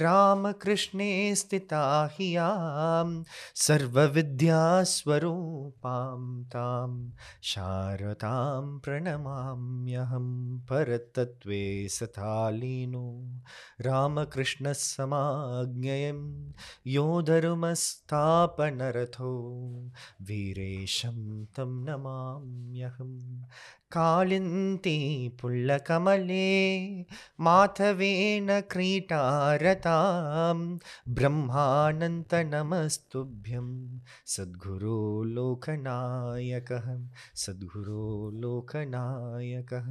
रामकृष्णे स्थिता हि यां सर्वविद्यास्वरूपां तां शारदां प्रणमाम्यहं परतत्त्वे सतालीनो रामकृष्णसमाज्ञयं योधर्मस्थापनरथो वीरेशं तं नमाम्यहम् कालिन्ती पुल्लकमले माधवेन क्रीटारतां ब्रह्मानन्तनमस्तुभ्यं सद्गुरो लोकनायकः सद्गुरो लोकनायकः।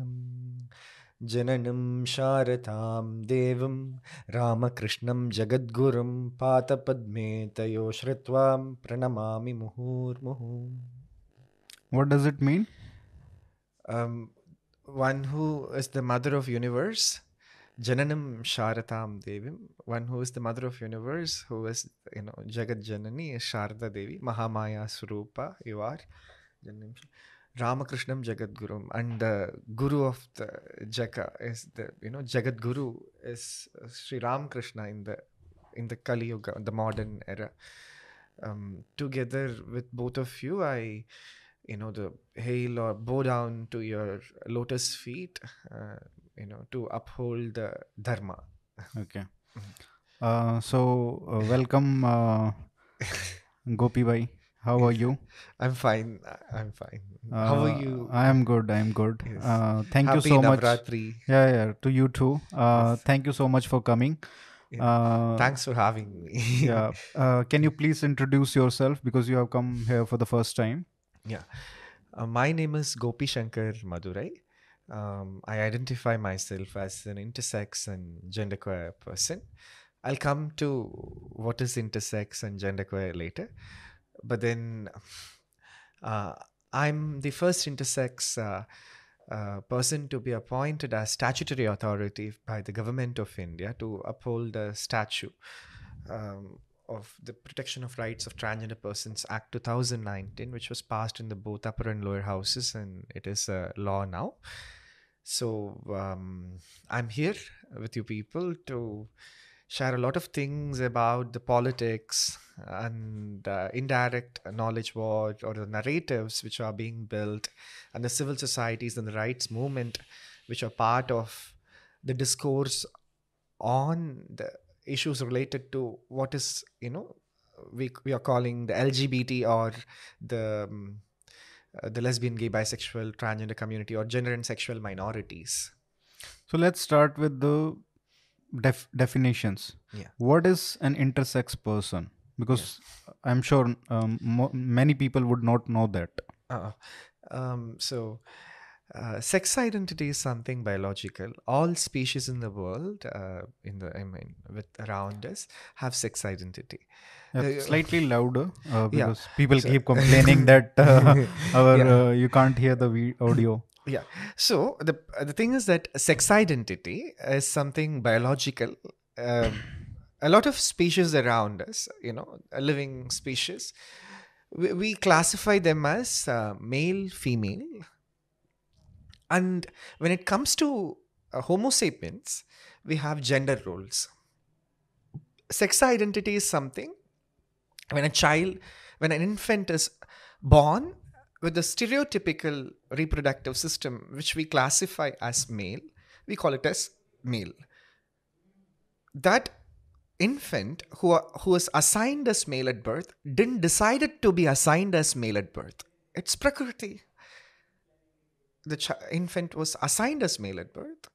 जननं शारदां देवं रामकृष्णं जगद्गुरुं पातपद्मे तयो श्रुत्वा प्रणमामि मुहुर्मुहुः What does it mean? Um, one who is the mother of universe jananam sharatam devim. One who is the mother of universe who is you know jagat janani is sharada devi mahamaya swarupa you are. Jananam ramakrishnam jagat gurum and the guru of the jaga is the you know jagat guru is sri ramakrishna in the in the kali yuga the modern era. Um, together with both of you i you know the hail or bow down to your lotus feet uh, you know to uphold the dharma Okay. Uh, so, uh, welcome, uh, Gopi Bhai. How are you? i'm fine i'm fine how are Uh, you I am good. I am good. Yes. Uh, thank Happy you so much. Navratri. Yeah, yeah. To you too. Uh, Yes. Thank you so much for coming. Yeah. Uh, thanks for having me yeah. Uh, can you please introduce yourself because you have come here for the first time? Uh, my name is Gopi Shankar Madurai. Um, I identify myself as an intersex and genderqueer person. I'll come to what is intersex and genderqueer later. But then uh, I'm the first intersex uh, uh, person to be appointed as statutory authority by the government of India to uphold the statute um, of the Protection of Rights of Transgender Persons Act 2019, which was passed in the both upper and lower houses, and it is a law now. So um, I'm here with you people to share a lot of things about the politics and uh, indirect knowledge war or the narratives which are being built and the civil societies and the rights movement which are part of the discourse on the issues related to what is you know we, we are calling the lgbt or the um, uh, the lesbian gay bisexual transgender community or gender and sexual minorities So, let's start with the def- definitions. Yeah. What is an intersex person? Because I'm sure um, mo- many people would not know that. Uh, um, so, uh, sex identity is something biological. All species in the world, uh, in the I mean, with around us, have sex identity. Yeah, Uh, slightly louder uh, yeah. because people So- keep complaining that uh, our Yeah. uh, you can't hear the audio. Yeah. So the the thing is that sex identity is something biological. Um, a lot of species around us, you know, a living species, we, we classify them as uh, male, female, and when it comes to uh, Homo sapiens, we have gender roles. Sex identity is something when a child, when an infant is born with the stereotypical reproductive system, which we classify as male, we call it as male. That infant who, are, who is assigned as male at birth didn't decide to be assigned as male at birth. It's prakriti. The chi- infant was assigned as male at birth,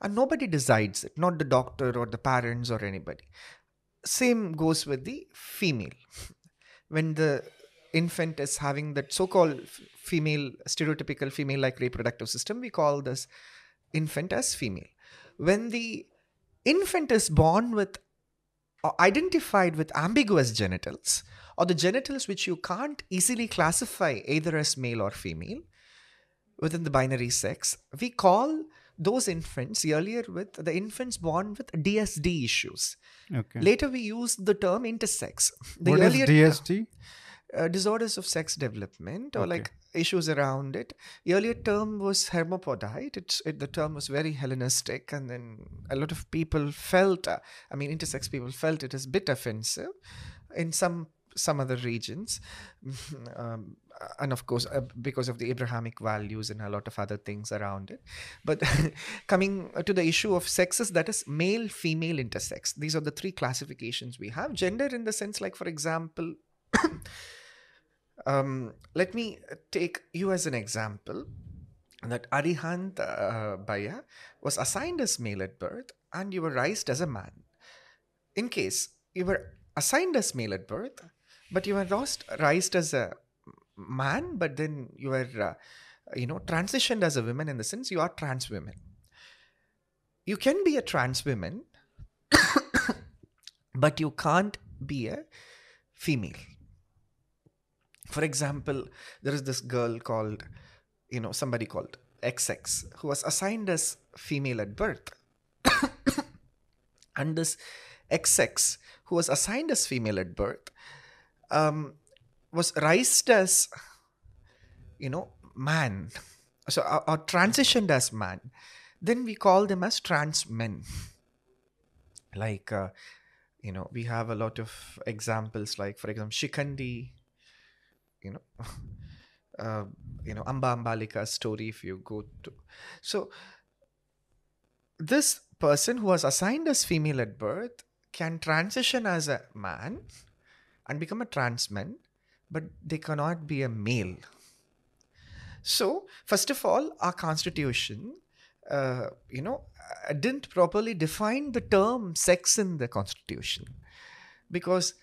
and nobody decides it, not the doctor or the parents or anybody. Same goes with the female. When the infant is having that so-called female stereotypical female-like reproductive system, we call this infant as female. When the infant is born with or identified with ambiguous genitals or the genitals which you can't easily classify either as male or female within the binary sex, we call those infants earlier with the infants born with DSD issues. Okay. Later, we use the term intersex. The what is earlier DSD? uh, disorders of sex development or Okay. like issues around it. The earlier term was hermaphrodite. It's it, the term was very Hellenistic, and then a lot of people felt, uh, I mean, intersex people felt it as a bit offensive in some some other regions, um, and of course uh, because of the Abrahamic values and a lot of other things around it. But coming to the issue of sexes, that is male, female, intersex. These are the three classifications we have. Gender, in the sense, like for example. um, let me take you as an example that Arihant uh, Baya was assigned as male at birth and you were raised as a man. In case you were assigned as male at birth, but you were lost, raised as a man, but then you were, uh, you know, transitioned as a woman in the sense you are trans women. You can be a trans woman, but you can't be a female. For example, there is this girl called, you know, somebody called XX who was assigned as female at birth. and this XX who was assigned as female at birth um, was raised as, you know, man. So, or, or transitioned as man. Then we call them as trans men. Like, uh, you know, we have a lot of examples, like, for example, Shikhandi, you know, uh, you know, Amba Ambalika's story, if you go to. So, this person who was assigned as female at birth can transition as a man and become a trans man, but they cannot be a male. So, first of all, our constitution, uh, you know, uh, didn't properly define the term sex in the constitution because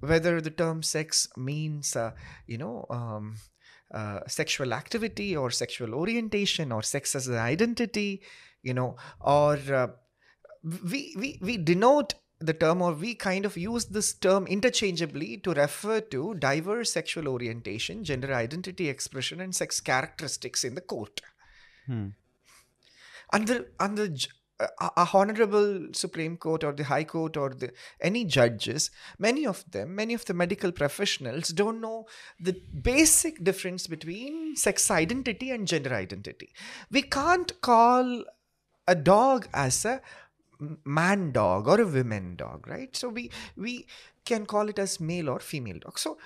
whether the term sex means, uh, you know, um, uh, sexual activity or sexual orientation or sex as an identity, you know, or uh, we, we, we denote the term or we kind of use this term interchangeably to refer to diverse sexual orientation, gender identity expression, and sex characteristics in the court. Hmm. And the, and the uh, a honorable Supreme Court or the High Court or the any judges, many of them, many of the medical professionals don't know the basic difference between sex identity and gender identity. We can't call a dog as a man dog or a women dog, right? So we we can call it as male or female dog. So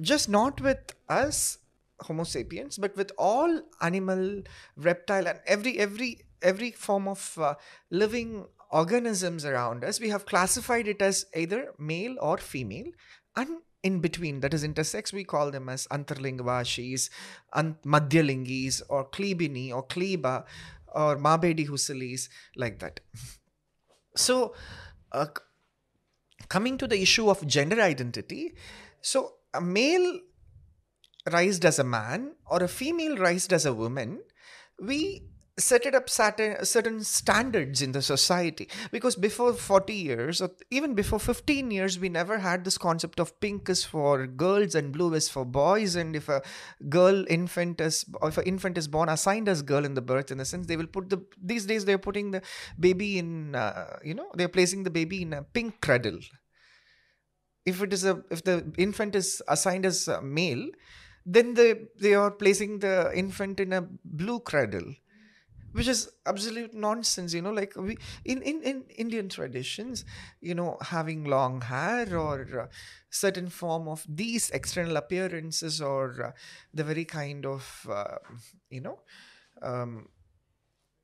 just not with us homo sapiens but with all animal reptile and every every every form of uh, living organisms around us we have classified it as either male or female and in between that is intersex we call them as antarlingvashis and madhyalingis or klebini or kleba or mabedi husilis like that so uh, coming to the issue of gender identity so a male raised as a man or a female raised as a woman, we set it up certain, certain standards in the society. Because before 40 years or even before 15 years we never had this concept of pink is for girls and blue is for boys. And if a girl infant is if an infant is born assigned as girl in the birth in the sense they will put the these days they're putting the baby in uh, you know they're placing the baby in a pink cradle. If it is a if the infant is assigned as a male then they they are placing the infant in a blue cradle which is absolute nonsense you know like we in in, in indian traditions you know having long hair or uh, certain form of these external appearances or uh, the very kind of uh, you know um,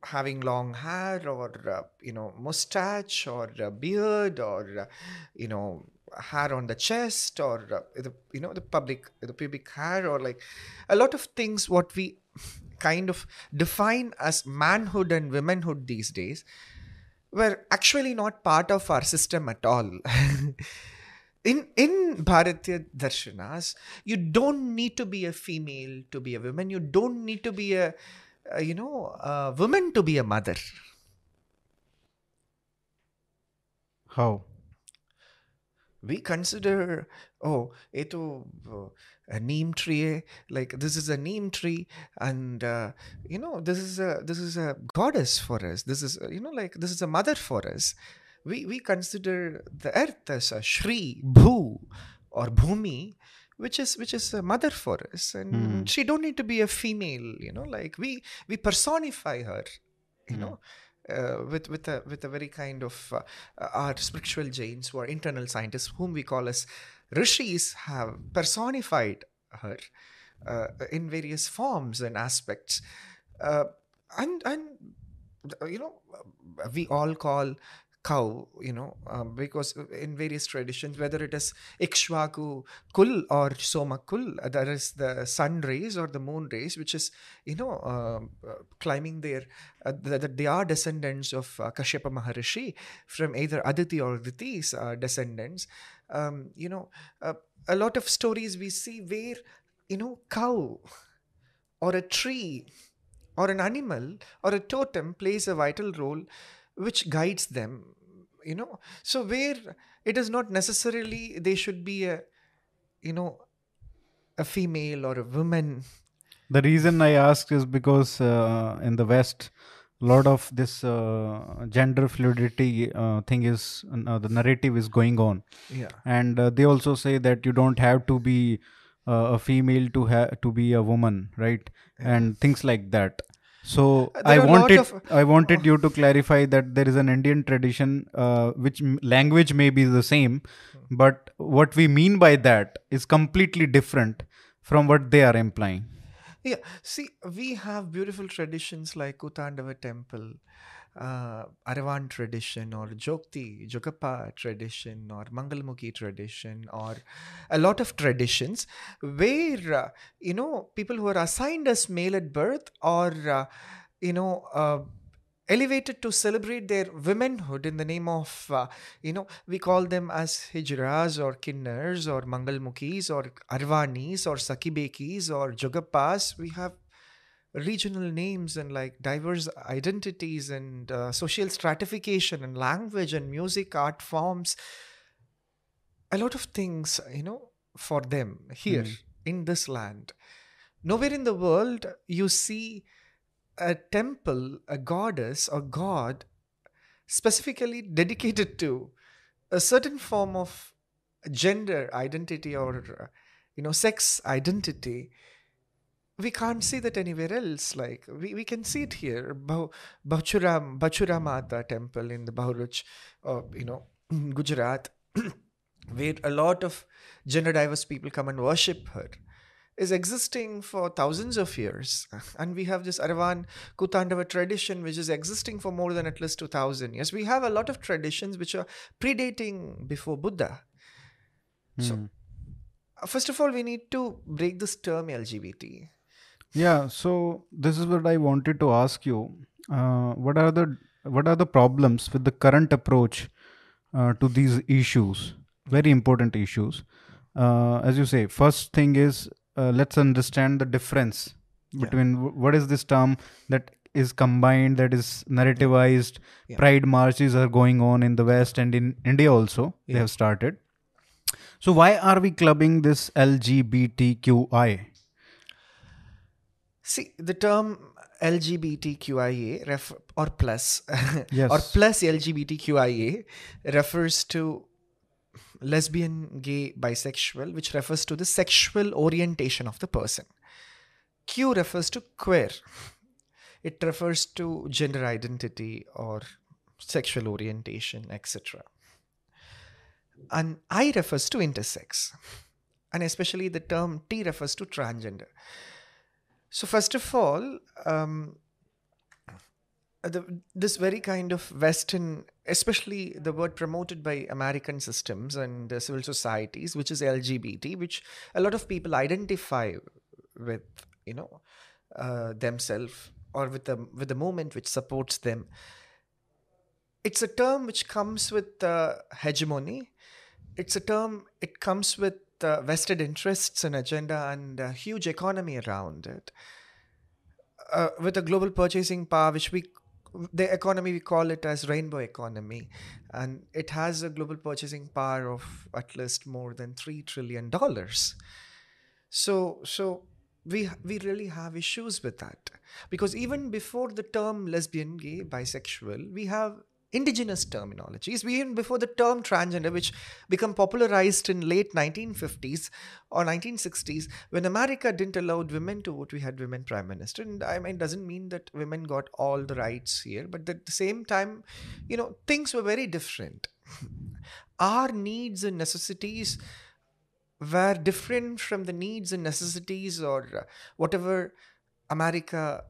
having long hair or uh, you know mustache or uh, beard or uh, you know hair on the chest or the you know the public the pubic hair or like a lot of things what we kind of define as manhood and womanhood these days were actually not part of our system at all. In in bharatiya darshanas you don't need to be a female to be a woman. You don't need to be a, a you know a woman to be a mother. How? we consider oh eto uh, a neem tree eh, like this is a neem tree and uh, you know this is a this is a goddess for us this is uh, you know like this is a mother for us we we consider the earth as a shri bhu or bhumi which is which is a mother for us and Hmm. she don't need to be a female you know like we we personify her you Hmm. know uh, with with a with a very kind of uh, our spiritual jains who are internal scientists whom we call as rishis have personified her uh, in various forms and aspects. Uh, and and you know we all call cow you know um, because in various traditions whether it is ikshvaku kul or soma kul uh, that is the sun rays or the moon rays which is you know um, uh, climbing there uh, that they are descendants of uh, kashyapa maharishi from either aditi or aditi's uh, descendants um, you know uh, a lot of stories we see where you know cow or a tree or an animal or a totem plays a vital role which guides them you know. So where it is not necessarily they should be a you know a female or a woman. The reason I asked is because uh, in the West, a lot of this uh, gender fluidity uh, thing is uh, the narrative is going on, yeah and uh, they also say that you don't have to be uh, a female to have to be a woman, right? And things like that. So Uh, I there lot wanted of- I wanted you to clarify that there is an Indian tradition uh, which language may be the same, but what we mean by that is completely different from what they are implying. Yeah, see, we have beautiful traditions like Kutandava temple, uh, Aravan tradition, or Jokti, Jogappa tradition, or Mangalmukhi tradition, or a lot of traditions where, uh, you know, people who are assigned as male at birth or, uh, you know, uh, elevated to celebrate their womanhood in the name of, uh, you know, we call them as hijras or kinners or mangalmukhis or arvanis or sakibekis or jogappas. We have regional names and like diverse identities and uh, social stratification and language and music art forms a lot of things you know for them here Hmm. in this land nowhere in the world you see a temple a goddess or god specifically dedicated to a certain form of gender identity or you know sex identity we can't see that anywhere else. Like we, we can see it here. Bachuram Bahuchara Mata temple in the Bharuch uh, you know Gujarat where a lot of gender diverse people come and worship her is existing for thousands of years and we have this Aravan Kutandava tradition which is existing for more than at least 2000 years we have a lot of traditions which are predating before Buddha So- Hmm. Uh, first of all we need to break this term LGBT Yeah, so this is what I wanted to ask you. Uh, what are the what are the problems with the current approach uh, to these issues? Very important issues. Uh, as you say, first thing is uh, let's understand the difference Yeah. between w- what is this term that is combined, that is narrativized. Yeah. Pride marches are going on in the West and in India also. They have started. So why are we clubbing this LGBTQI? See, the term LGBTQIA ref- or plus Yes. or plus LGBTQIA refers to lesbian, gay, bisexual, which refers to the sexual orientation of the person. Q refers to queer. It refers to gender identity or sexual orientation, etc. And I refers to intersex. And especially the term T refers to transgender. So first of all, um, the, this very kind of Western, especially the word promoted by American systems and civil societies, which is LGBT, which a lot of people identify with, you know, uh, themselves or with the with the movement which supports them. It's a term which comes with uh, hegemony. It's a term. It comes with uh, vested interests and agenda and a huge economy around it. Uh, with a global purchasing power, which we the economy we call it as rainbow economy. And it has a global purchasing power of at least more than 3 trillion dollars. So so we we really have issues with that. Because even before the term lesbian gay bisexual we have indigenous terminologies even before the term transgender which become popularized in late 1950s or 1960s when america didn't allow women to vote we had women prime minister. And i mean doesn't mean that women got all the rights here but at the same time you know things were very different. Our needs and necessities were different from the needs and necessities or uh, whatever america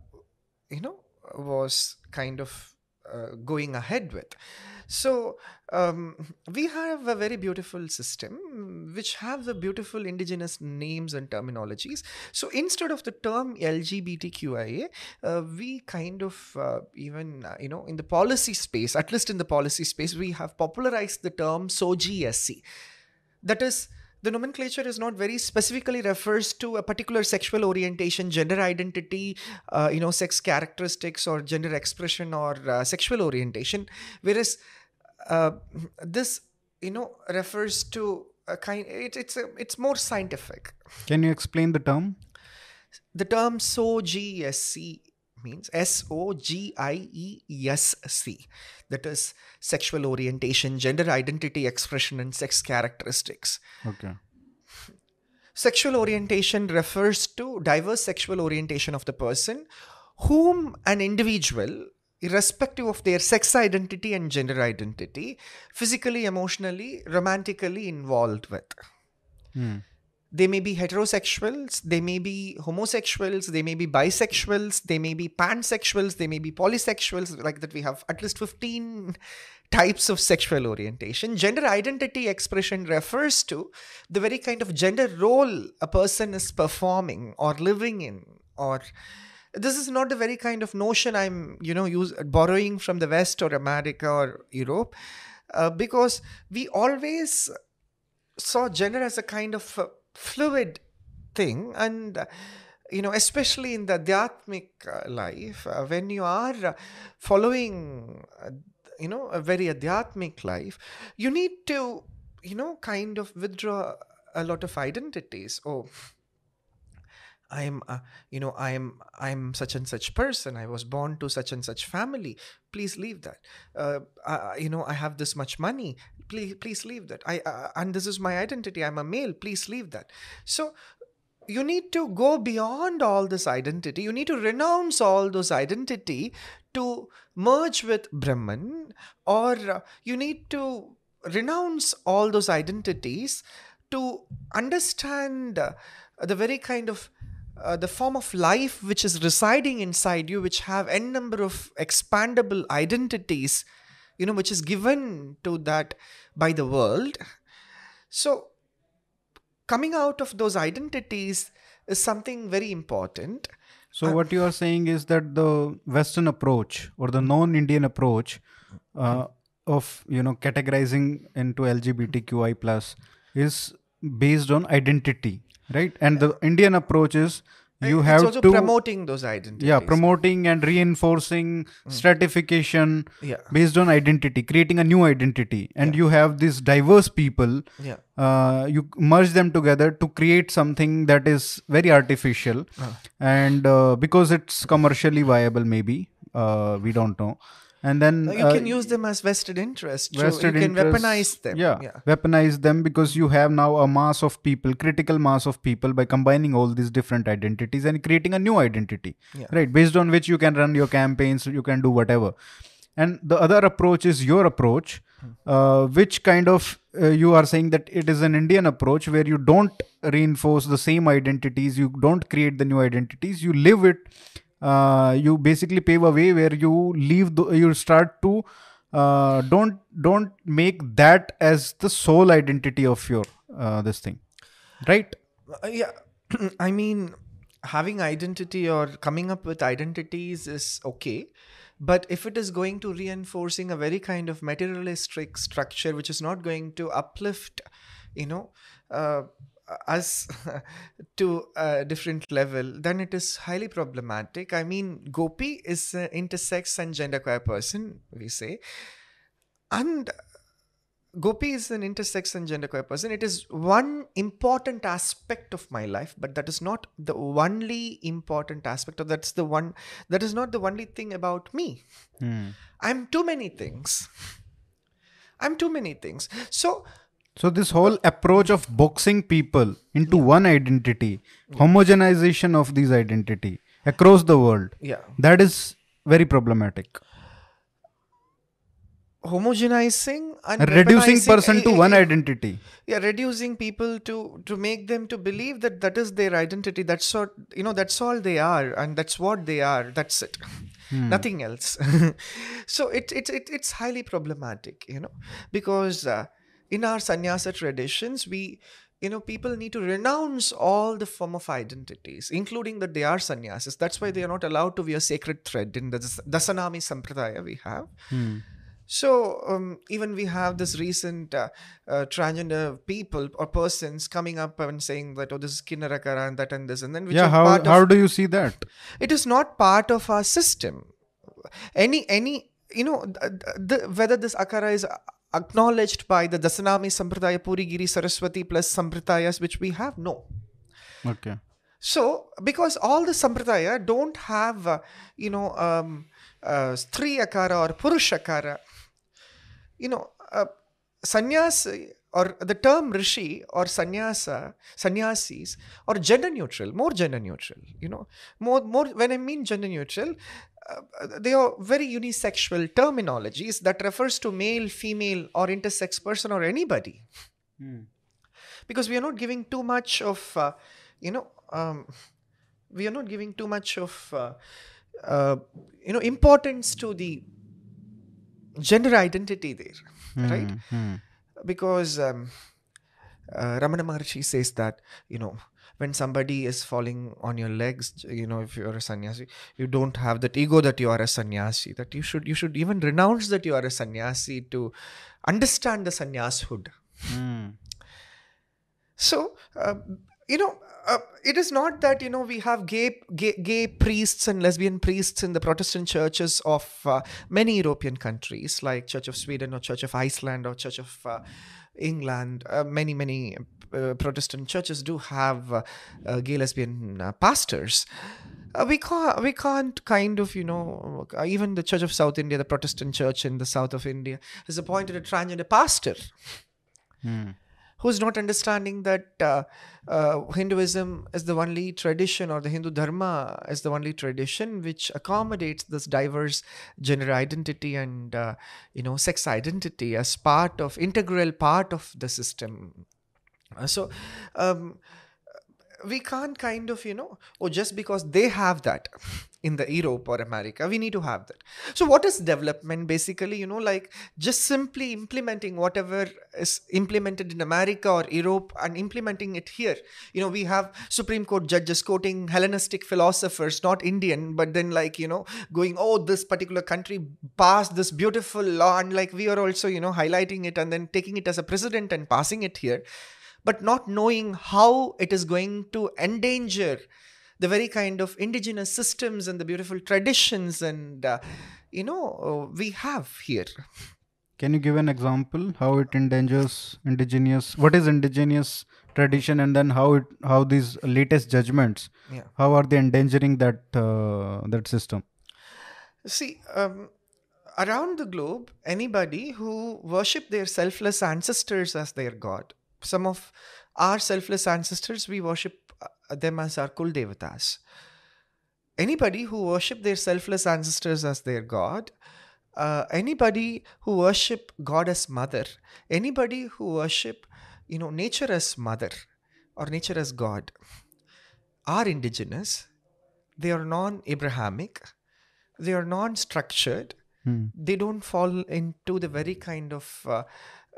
you know was kind of going ahead with. So um, we have a very beautiful system which have the beautiful indigenous names and terminologies. So instead of the term lgbtqia uh, we kind of uh, even uh, you know in the policy space at least in the policy space we have popularized the term SOGIESC that is the nomenclature is not very specifically refers to a particular sexual orientation gender identity uh, you know sex characteristics or gender expression or uh, sexual orientation. Whereas uh, this you know refers to a kind it, it's a, it's more scientific. Can you explain the term? the term SOGIESC means S O G I E S C. That is sexual orientation, gender identity expression, and sex characteristics. Okay. Sexual orientation refers to diverse sexual orientation of the person whom an individual, irrespective of their sex identity and gender identity, physically, emotionally, romantically involved with. Hmm. They may be heterosexuals, they may be homosexuals, they may be bisexuals, they may be pansexuals, they may be polysexuals, like that we have at least 15 types of sexual orientation. Gender identity expression refers to the very kind of gender role a person is performing or living in or this is not the very kind of notion i'm you know use borrowing from the west or america or europe uh, because we always saw gender as a kind of fluid thing and uh, you know especially in the Adhyatmic uh, life uh, when you are uh, following you know a very Adhyatmic life you need to you know kind of withdraw a lot of identities. Oh i'm you know i'm i'm such and such person. I was born to such and such family. Please leave that. You know i have this much money please please leave that. I uh, and this is my identity. I'm a male. Please leave that. So you need to go beyond all this identity. You need to renounce all those identity to merge with brahman or uh, you need to renounce all those identities to understand uh, the very kind of uh, the form of life which is residing inside you which have n number of expandable identities you know which is given to that by the world so coming out of those identities is something very important So what you are saying is that the Western approach or the non-Indian approach uh, of you know categorizing into LGBTQI plus is based on identity, right? And the Indian approach is you it's have also to promoting those identities. Yeah promoting and reinforcing stratification yeah. based on identity, creating a new identity, and you have these diverse people yeah. uh, you merge them together to create something that is very artificial. And uh, because it's commercially viable maybe uh, we don't know and then you uh, can use them as vested interest vested you can interests- weaponize them. yeah, yeah. weaponize them because you have now a mass of people critical mass of people by combining all these different identities and creating a new identity Yeah. right? Based on which you can run your campaigns you can do whatever. And the other approach is your approach uh, which kind of uh, you are saying that it is an indian approach where you don't reinforce the same identities you don't create the new identities you live it uh, you basically pave a way where you leave the, you start to uh, don't don't make that as the sole identity of your uh, this thing right? Uh, yeah. I mean having identity or coming up with identities is okay. But if it is going to reinforcing a very kind of materialistic structure which is not going to uplift you know uh, us to a different level then it is highly problematic i mean gopi is an intersex and genderqueer person we say and Gopi is an intersex and genderqueer person. It is one important aspect of my life, but that is not the only important aspect of that's the one that is not the only thing about me. Hmm. I'm too many things. I'm too many things. So So this whole approach of boxing people into one identity, homogenization of these identity across the world, yeah, that is very problematic. homogenizing and Reducing person to one identity. yeah reducing people to to make them to believe that that is their identity. That's what you know that's all they are and that's what they are. That's it. Nothing else. So it, it, it it's highly problematic you know because uh, in our sannyasa traditions we you know people need to renounce all the form of identities including that they are sannyasis that's why they are not allowed to wear sacred thread in the Das- dasanami sampradaya we have Hmm. so um, even we have this recent uh, uh, transgender people or persons coming up and saying that oh this is kinnar akhara and that and this and then which yeah, how how of, do you see that? it is not part of our system. Any any you know th- th- the, whether this akhara is acknowledged by the Dasanami Sampradaya Purigiri Saraswati plus Sampradayas which we have no. Okay. So, because all the sampradaya don't have, uh, you know, um, uh, stri akhara or purush akhara, you know, uh, sannyas or the term rishi or sannyasa, sannyasis or gender neutral, more gender neutral, you know, more, more, when I mean gender neutral, uh, they are very unisexual terminologies that refers to male, female or intersex person or anybody. Because we are not giving too much of uh, you know um, we are not giving too much of uh, uh, you know importance to the gender identity there right? Hmm. because um, uh, Ramana Maharshi says that you know when somebody is falling on your legs you know if you're a sannyasi you don't have that ego that you are a sannyasi that you should you should even renounce that you are a sannyasi to understand the sannyashood Hmm. so, uh, you know, uh, it is not that, you know, we have gay, gay, gay priests and lesbian priests in the Protestant churches of uh, many European countries, like Church of Sweden or Church of Iceland or Church of uh, England. Uh, many, many Protestant churches do have uh, uh, gay lesbian uh, pastors. Uh, we can't we can't kind of you know uh, even the church of south india the protestant church in the south of india has appointed a transgender pastor Hmm. who's not understanding that uh, uh, Hinduism is the only tradition or the Hindu Dharma is the only tradition which accommodates this diverse gender identity and uh, you know sex identity as part of integral part of the system. Uh, so um, we can't kind of you know oh just because they have that in the europe or america we need to have that. So what is development basically you know like just simply implementing whatever is implemented in america or europe and implementing it here. You know we have supreme court judges quoting hellenistic philosophers not indian but then like you know going oh this particular country passed this beautiful law and like we are also you know highlighting it and then taking it as a precedent and passing it here but not knowing how it is going to endanger the very kind of indigenous systems and the beautiful traditions and uh, you know uh, we have here Can you give an example how it endangers indigenous? What is indigenous tradition, and then how it how these latest judgments yeah how are they endangering that uh, that system? see um, around the globe anybody who worship their selfless ancestors as their god some of our selfless ancestors we worship uh, them as our kul devatas. Anybody who worship their selfless ancestors as their god uh, anybody who worship god as mother anybody who worship you know nature as mother or nature as god are indigenous. They are non-abrahamic. They are non-structured. Hmm. they don't fall into the very kind of uh,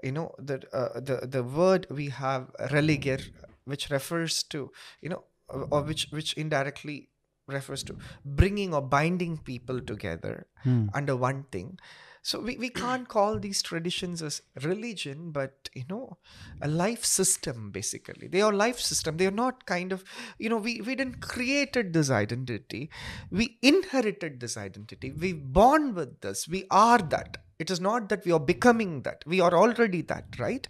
you know the uh, the the word we have religare which refers to you know or or which which indirectly refers to bringing or binding people together Hmm. under one thing. So we, we can't call these traditions as religion but you know a life system basically. They are life system. They are not kind of you know we, we didn't created this identity. We inherited this identity. We born with this. We are that it is not that we are becoming that. We are already that right?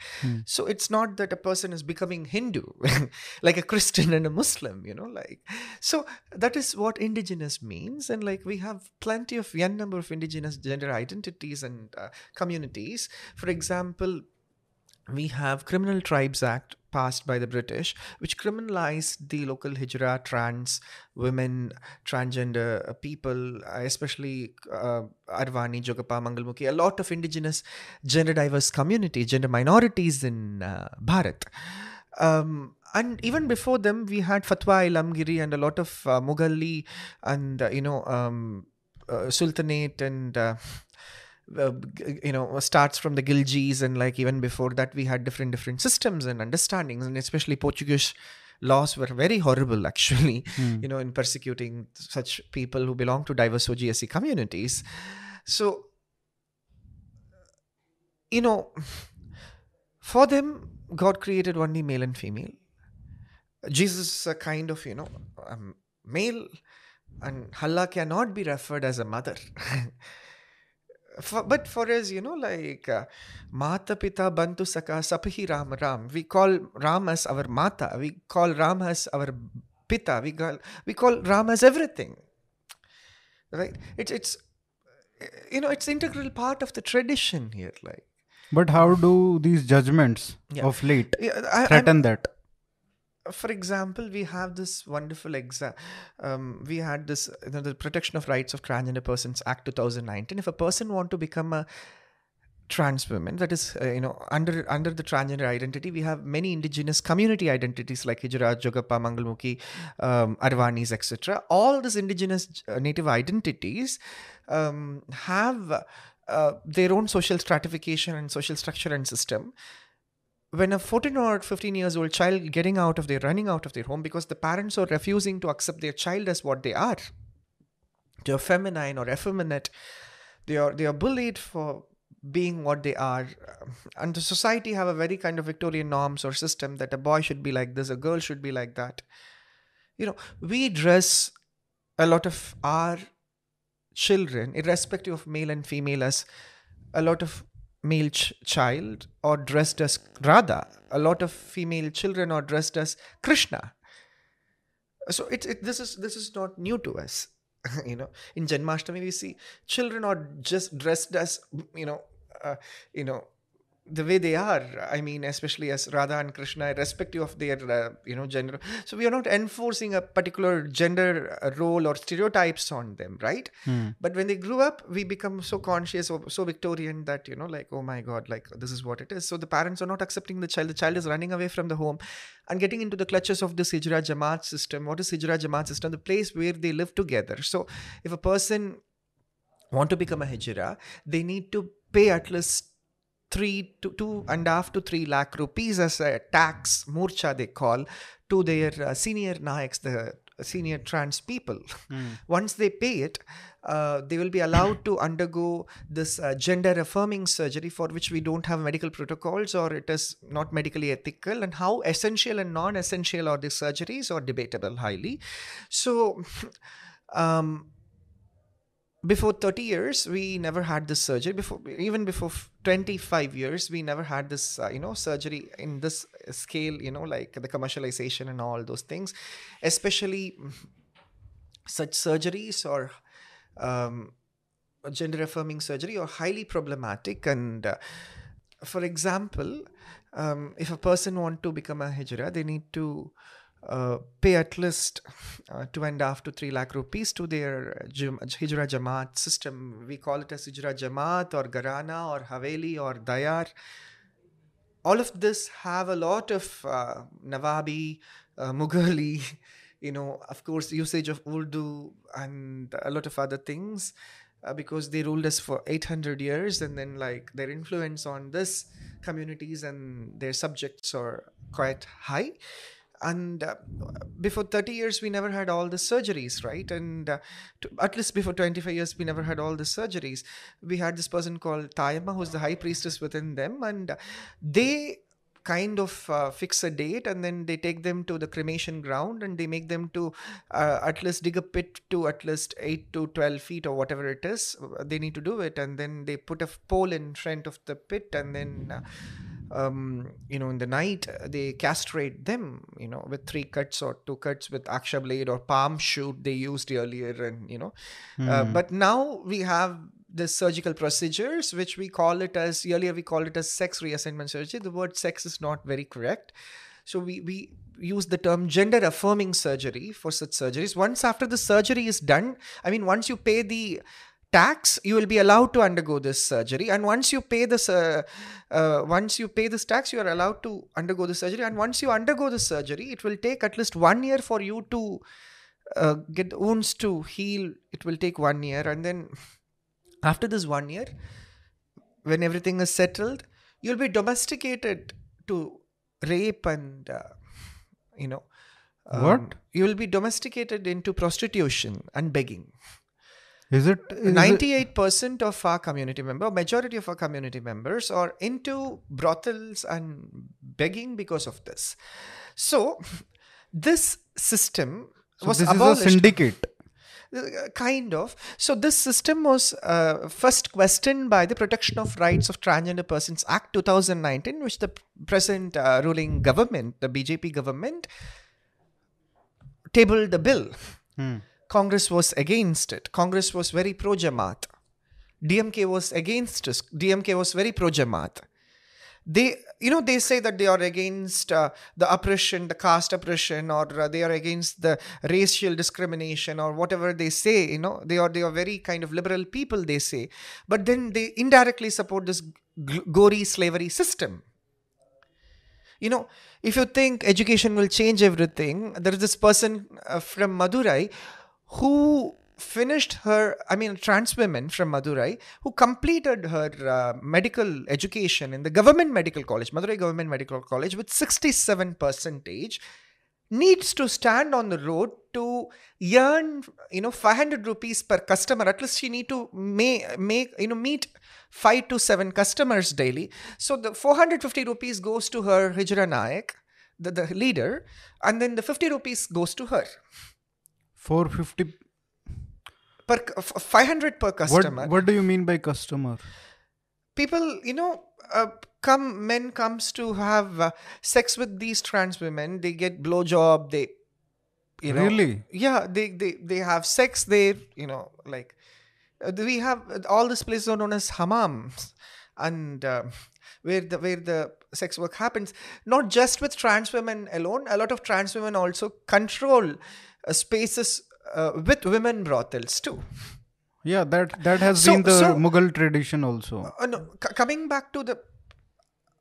So it's not that a person is becoming hindu like a christian and a muslim you know like so that is what indigenous means. And like we have plenty of n number of indigenous gender identities and uh, communities. For example we have criminal tribes act passed by the british which criminalized the local hijra trans women transgender uh, people uh, especially uh, arvani jogapa mangalmukhi a lot of indigenous gender diverse community gender minorities in uh, bharat. Um, and even before them we had fatwa Alamgiri and a lot of uh, mughalli and uh, you know um, uh, sultanate and uh, you know starts from the Khiljis and like even before that we had different different systems and understandings. And especially Portuguese laws were very horrible actually you know in persecuting such people who belong to diverse SOGIESC communities. So you know for them God created only male and female. Jesus is a kind of you know um, male and Allah cannot be referred as a mother for, but for us, you know, like uh, Mata Pita Bantu Saka Sapahi Ram Ram, we call Ram as our Mata, we call Ram as our Pita, we call we call Ram as everything. Right? It's it's you know it's integral part of the tradition here. Like But how do these judgments Yeah. of late yeah, I, I'm- threaten that? For example, we have this wonderful exa- um, we had this you know, the Protection of Rights of Transgender Persons Act 2019. If a person want to become a trans woman, that is, uh, you know, under under the transgender identity, we have many indigenous community identities like Hijra, Jogapa, Mangalmukhi, um, Arvanis, etc. All these indigenous uh, native identities um, have uh, their own social stratification and social structure and system when a 14 or 15 years old child getting out of their running out of their home because the parents are refusing to accept their child as what they are. They're feminine or effeminate. They are they are bullied for being what they are. And the society have a very kind of victorian norms or system that a boy should be like this a girl should be like that. You know we dress a lot of our children irrespective of male and female as a lot of male ch- child or dressed as Radha. A lot of female children are dressed as Krishna. So it, it this is this is not new to us. you know, in Janmashtami we see children are just dressed as you know, uh, you know, the way they are. I mean, especially as Radha and Krishna, irrespective of their uh, you know gender. So we are not enforcing a particular gender uh, role or stereotypes on them, right? But when they grew up, we become so conscious or so Victorian that you know, like, oh my God, like this is what it is. So the parents are not accepting the child. The child is running away from the home and getting into the clutches of this Hijra Jamaat system. What is Hijra Jamaat system? The place where they live together. So if a person want to become a hijra, they need to pay at least three to two and a half to three lakh rupees as a tax murcha they call to their uh, senior nayaks, the senior trans people. Once they pay it, uh, they will be allowed to undergo this uh, gender affirming surgery for which we don't have medical protocols or it is not medically ethical. And how essential and non-essential are these surgeries are debatable highly. So um, before 30 years we never had this surgery. Before even before 25 years we never had this uh, you know surgery in this scale you know like the commercialization and all those things. Especially such surgeries or um, gender affirming surgery are highly problematic. And uh, for example um, if a person want to become a hijra they need to uh, pay at least uh, two and a half to three lakh rupees to their Hijra Jamaat system. We call it as Hijra Jamaat or Gharana or Haveli or Dayar. All of this have a lot of uh, Nawabi, uh, Mughali, you know, of course, usage of Urdu and a lot of other things uh, because they ruled us for 800 years and then like their influence on this communities and their subjects are quite high and uh, before 30 years we never had all the surgeries right? And uh, to, at least before 25 years we never had all the surgeries. We had this person called tayama who's the high priestess within them and uh, they kind of uh, fix a date and then they take them to the cremation ground and they make them to uh, at least dig a pit to at least 8 to 12 feet or whatever it is they need to do it and then they put a pole in front of the pit and then uh, um, you know in the night uh, they castrate them you know with three cuts or two cuts with aksha blade or palm shoot they used earlier and you know uh, but now we have the surgical procedures which we call it as earlier we called it as sex reassignment surgery. The word sex is not very correct. So we we use the term gender affirming surgery for such surgeries. Once after the surgery is done i mean once you pay the tax you will be allowed to undergo this surgery. And once you pay this uh, uh, once you pay this tax you are allowed to undergo the surgery. And once you undergo the surgery it will take at least one year for you to uh, get the wounds to heal. It will take one year. And then after this one year when everything is settled you'll be domesticated to rape and uh, you know What? um, you will be domesticated into prostitution and begging Is it? is it- 98% of our community member majority of our community members are into brothels and begging because of this so this system so was this is a syndicate. uh, kind of so this system was uh, first questioned by the protection of rights of transgender persons act 2019 which the present uh, ruling government the bjp government tabled the bill Hmm. Congress was against it. Congress was very pro jamaat dmk was against us dmk was very pro jamaat they you know they say that they are against uh, the oppression the caste oppression or uh, they are against the racial discrimination or whatever they say you know. They are they are very kind of liberal people they say. But then they indirectly support this gory slavery system. You know if you think education will change everything there is this person uh, from madurai who finished her i mean trans woman from madurai who completed her uh, medical education in the government medical college madurai government medical college with 67 percentage needs to stand on the road to earn you know 500 rupees per customer. At least she need to make, make you know meet 5 to 7 customers daily. So the 450 rupees goes to her hijra naik the, the leader and then the 50 rupees goes to her 450. per 500 per customer What, what do you mean by customer? people you know uh, come men comes to have uh, sex with these trans women they get blowjob they you know Really? yeah they they they have sex there you know like uh, we have all these places are known as hammams and uh, where the where the sex work happens not just with trans women alone a lot of trans women also control uh, spaces uh, with women brothels too. Yeah, that that has So- been the so- Mughal tradition also. uh, no, c- coming back to the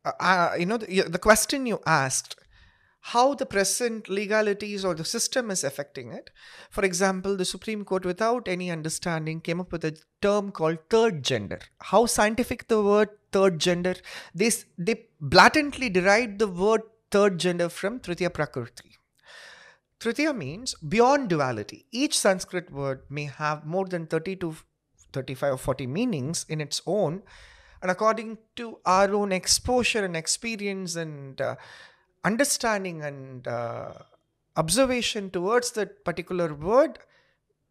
uh, uh, you know the, the question you asked how the present legalities or the system is affecting it. For example the supreme court without any understanding came up with a term called third gender. How scientific the word third gender they they blatantly derived the word third gender from tritiya prakriti Tritiya means beyond duality. Each Sanskrit word may have more than 30 to 35 or 40 meanings in its own. And according to our own exposure and experience and uh, understanding and uh, observation towards that particular word,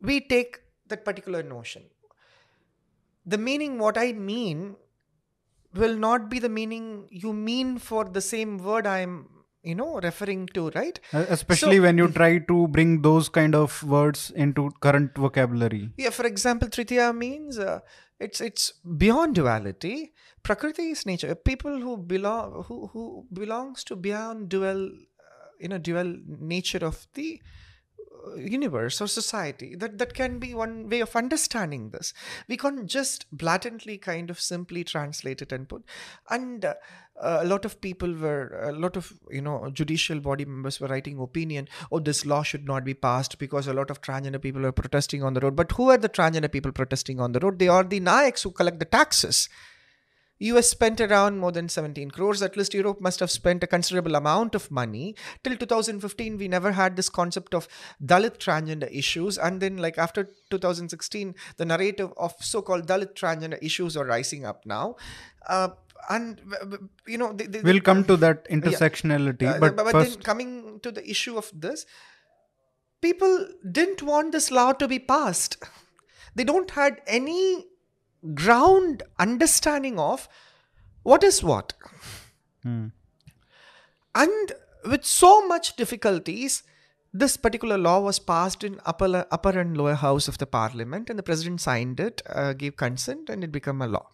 we take that particular notion. The meaning, what I mean, will not be the meaning you mean for the same word I'm, you know, referring to, right? Uh, Especially So- when you try to bring those kind of words into current vocabulary. Yeah, for example, Tritiya means uh, it's it's beyond duality. Prakriti is nature. People who belong who who belongs to beyond dual, uh, you know, dual nature of the uh, universe or society. That that can be one way of understanding this. We can't just blatantly kind of simply translate it and put. And uh, a lot of people were a lot of you know judicial body members were writing opinion oh this law should not be passed because a lot of transgender people are protesting on the road but who are the transgender people protesting on the road they are the nayaks who collect the taxes US spent around more than 17 crores. At least Europe must have spent a considerable amount of money. Till 2015, we never had this concept of Dalit transgender issues. And then, like after 2016, the narrative of so called Dalit transgender issues are rising up now. Uh, and you know, they, they, We'll come to that intersectionality, uh, but, but, first, then coming to the issue of this, people didn't want this law to be passed. They don't had any ground understanding of what is what. Hmm. And with so much difficulties, this particular law was passed in upper upper and lower house of the parliament, and the president signed it, uh, gave consent, and it became a law.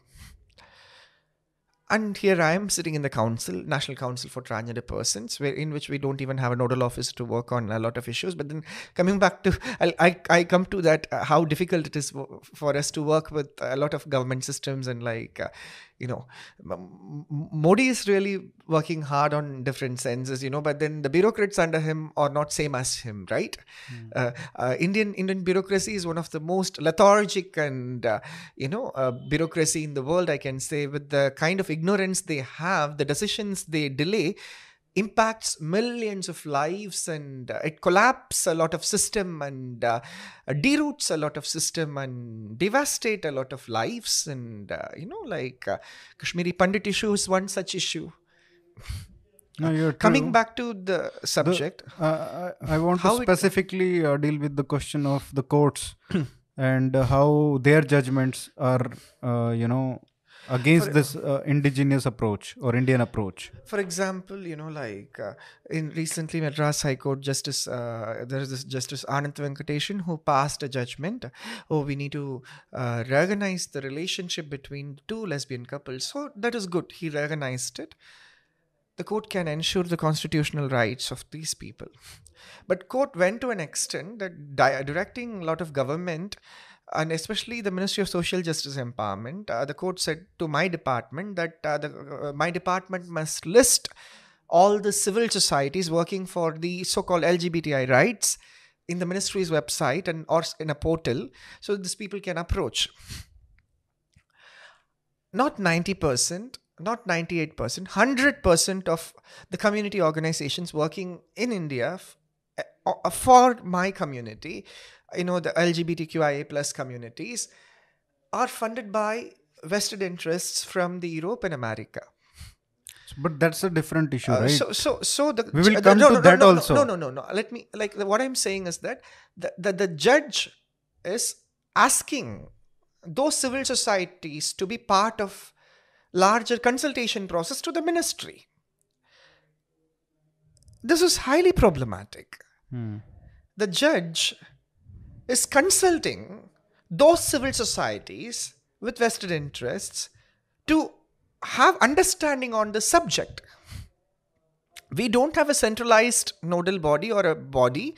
And here I am sitting in the council, National Council for Transgender Persons, where in which we don't even have a nodal officer to work on a lot of issues. But then coming back to, I, I, I come to that uh, how difficult it is for, us to work with a lot of government systems and like, uh, you know, Modi is really working hard on different senses, you know, but then the bureaucrats under him are not same as him, right? Uh, uh, Indian Indian bureaucracy is one of the most lethargic and uh, you know uh, bureaucracy in the world. I can say with the kind of ignorance they have, the decisions they delay impacts millions of lives and uh, it collapses a lot of system and uh, deroots a lot of system and devastate a lot of lives and uh, you know like uh, kashmiri pandit issue is one such issue. No, you're coming back to the subject. Uh, I, I want to it- specifically uh, deal with the question of the courts and uh, how their judgments are, uh, you know, against For- this uh, indigenous approach or Indian approach. for example you know like uh, in recently madras high court justice uh, there is this justice anand venkatesh who passed a judgment oh we need to uh, recognize the relationship between two lesbian couples. So that is good. He recognized it. The court can ensure the constitutional rights of these people. But court went to an extent that di- directing a lot of government and especially the ministry of social justice empowerment uh, the court said to my department that uh, the, uh, my department must list all the civil societies working for the so-called lgbti rights in the ministry's website and or in a portal so these people can approach. Not 90% not 98% 100% of the community organizations working in india f- uh, for my community you know the lgbtqia plus communities are funded by vested interests from the europe and america But that's a different issue, uh, right? So, so, so the We will come no, to no, no, that no, also. No, no, no, no. Let me like what I'm saying is that the, the the judge is asking those civil societies to be part of larger consultation process to the ministry. This is highly problematic. Hmm. The judge is consulting those civil societies with vested interests to have understanding on the subject we don't have a centralized nodal body or a body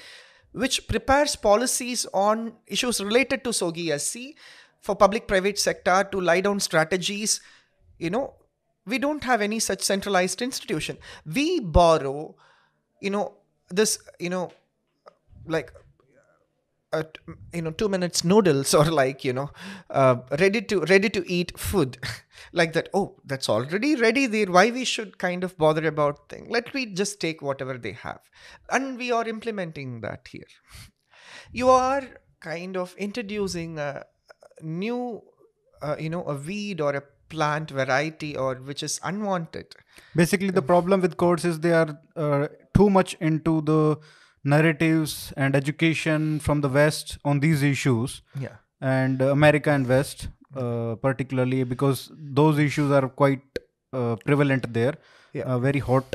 which prepares policies on issues related to SOGIESC for public private sector to lie down strategies. You know, we don't have any such centralized institution. We borrow, you know, this, you know, like uh, you know two minutes noodles or like you know uh, ready to ready to eat food. Like that oh that's already ready there why we should kind of bother about thing? Let me just take whatever they have. And we are implementing that here. You are kind of introducing a new uh, you know a weed or a plant variety or which is unwanted. Basically, the problem with courts is they are uh, too much into the narratives and education from the West on these issues, yeah. And uh, America and West, uh, particularly because those issues are quite uh, prevalent there, Yeah. uh, very hot,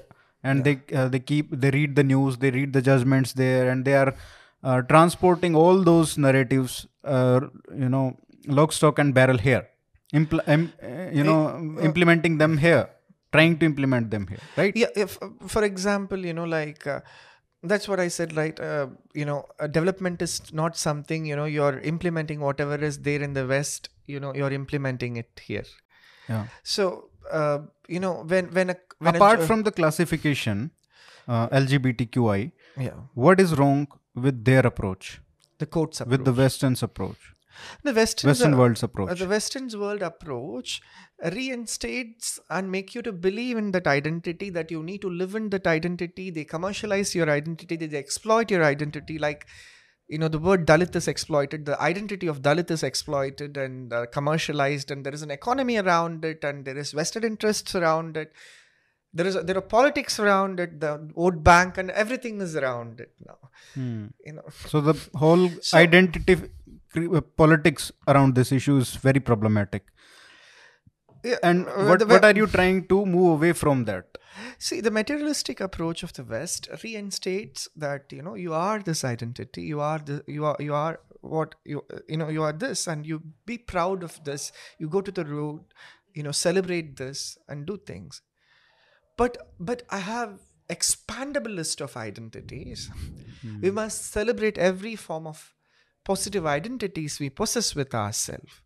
and they uh, they keep they read the news, they read the judgments there, and they are uh, transporting all those narratives, uh, you know, lock, stock, and barrel here, Impl- uh, you know, implementing them here, trying to implement them here, right? yeah if for example you know like uh, that's what i said right? Uh, you know development is not something you know you're implementing whatever is there in the west you know you're implementing it here. Yeah. so uh, you know when when a when Apart a, from the classification, uh, LGBTQI, yeah. what is wrong with their approach, the courts approach. with the Western's approach, the western Western world's uh, approach? the western's world approach reinstates and make you to believe in that identity that you need to live in that identity. They commercialize your identity. They exploit your identity. Like you know the word dalit is exploited. The identity of dalit is exploited and uh, commercialized and there is an economy around it and there is vested interests around it. There is there are politics around it. The vote bank and everything is around it now. Hmm. you know. So the whole So- identity uh, politics around this issue is very problematic. Yeah, And uh, what what are you trying to move away from that? See, the materialistic approach of the West reinstates that you know you are this identity, you are the you are you are what you you know you are this, and you be proud of this. You go to the road, you know, celebrate this and do things. But but I have expandable list of identities. We must celebrate every form of positive identities we possess with ourselves.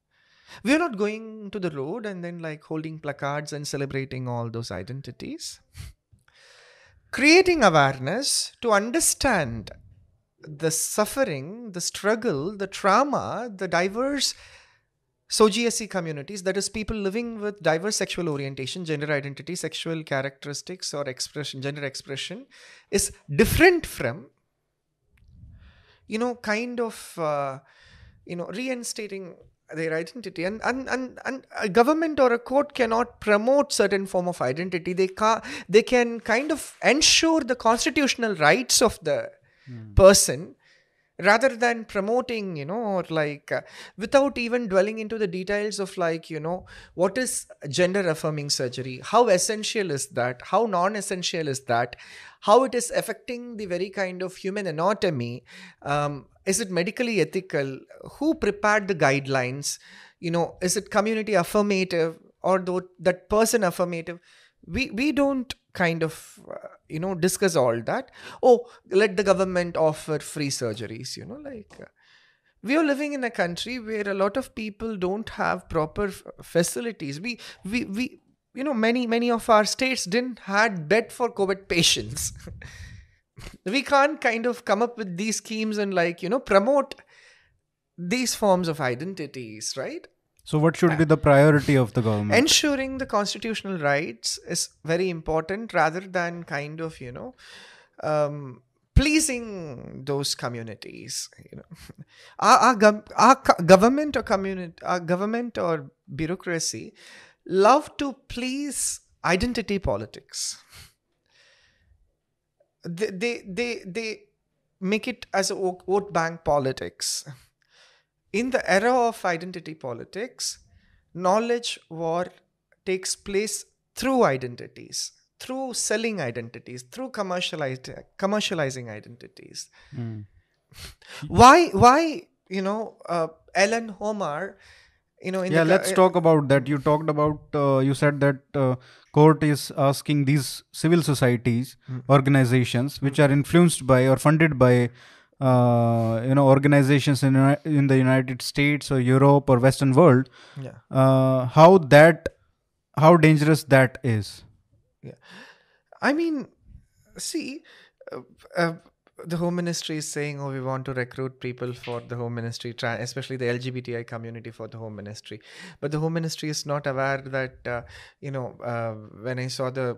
We are not going to the road and then like holding placards and celebrating all those identities. Creating awareness to understand the suffering, the struggle, the trauma, the diverse SOGIESC communities, that is, people living with diverse sexual orientation, gender identity, sexual characteristics, or expression, gender expression, is different from, you know, kind of, uh, you know, reinstating their identity. And, and, and, and a government or a court cannot promote certain form of identity. They, ca- they can kind of ensure the constitutional rights of the person rather than promoting you know or like uh, without even dwelling into the details of like you know what is gender affirming surgery? How essential is that? How non essential is that? How it is affecting the very kind of human anatomy? Um, is it medically ethical? Who prepared the guidelines? You know is it community affirmative or though that person affirmative? We we don't kind of uh, you know discuss all that. Oh let the government offer free surgeries you know like uh, we are living in a country where a lot of people don't have proper f- facilities. We we we you know many many of our states didn't had bed for covid patients. We can't kind of come up with these schemes and like you know promote these forms of identities right So what should be the priority of the government? ensuring the constitutional rights is very important rather than kind of you know um, pleasing those communities you know. Our, our, gov- our government or community our government or bureaucracy love to please identity politics. They they they, they make it as a vote bank politics in the era of identity politics, knowledge war takes place through identities, through selling identities, through commercialized commercializing identities. Hmm. Why? Why? You know, uh, Ilhan Omar. You know, in yeah, the, let's talk about that. You talked about, uh, you said that uh, court is asking these civil societies, organizations, which are influenced by or funded by, uh, you know, organizations in, in the United States or Europe or Western world, Yeah. uh, how that, how dangerous that is. Yeah. I mean, see, uh, uh, the Home Ministry is saying, "Oh, we want to recruit people for the Home Ministry, especially the LGBTI community for the Home Ministry." But the Home Ministry is not aware that, uh, you know, uh, when I saw the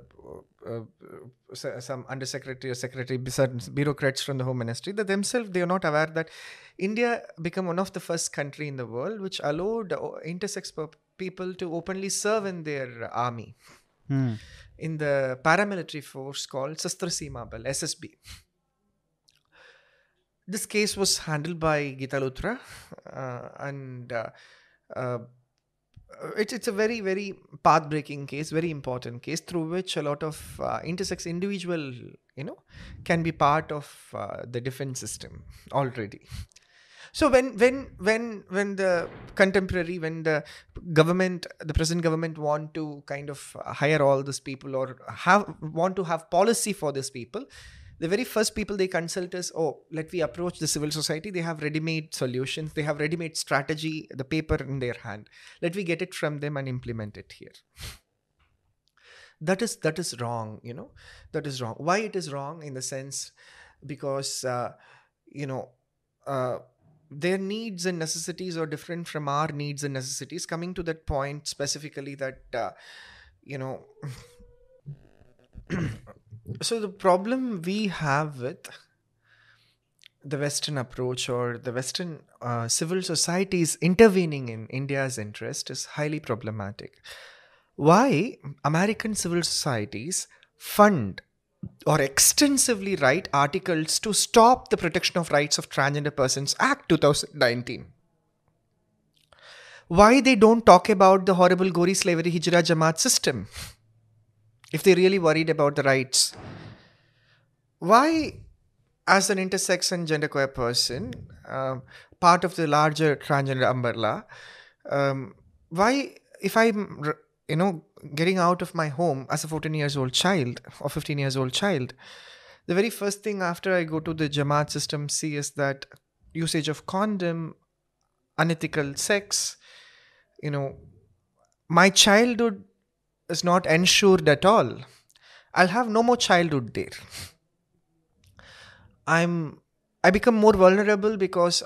uh, uh, some undersecretary or secretary, certain bureaucrats from the Home Ministry, that themselves they are not aware that India became one of the first country in the world which allowed uh, intersex people to openly serve in their army Hmm. in the paramilitary force called Sastra Seema Bal, SSB. This case was handled by Geeta Luthra, uh, and uh, uh, it's, a very, very path-breaking case, very important case through which a lot of uh, intersex individual, you know, can be part of uh, the defense system already. So when when when when the contemporary when the government the present government want to kind of hire all these people or have want to have policy for these people the very first people they consult is oh let we approach the civil society. They have ready-made solutions. They have ready-made strategy the paper in their hand. Let we get it from them and implement it here. That is that is wrong you know? That is wrong. Why it is wrong in the sense because uh, you know uh, their needs and necessities are different from our needs and necessities. Coming to that point specifically that uh, you know so the problem we have with the Western approach or the Western uh, civil societies intervening in India's interest is highly problematic. Why American civil societies fund or extensively write articles to stop the Protection of Rights of Transgender Persons Act 2019? Why they don't talk about the horrible Gori slavery Hijra Jamaat system? If they're really worried about the rights. Why as an intersex and genderqueer person, um, part of the larger transgender umbrella, um, why, if I'm, you know, getting out of my home as a 14 years old child or 15 years old child, the very first thing after I go to the Jamaat system see is that usage of condom, unethical sex, you know, my childhood is not ensured at all. I'll have no more childhood there. I'm I become more vulnerable because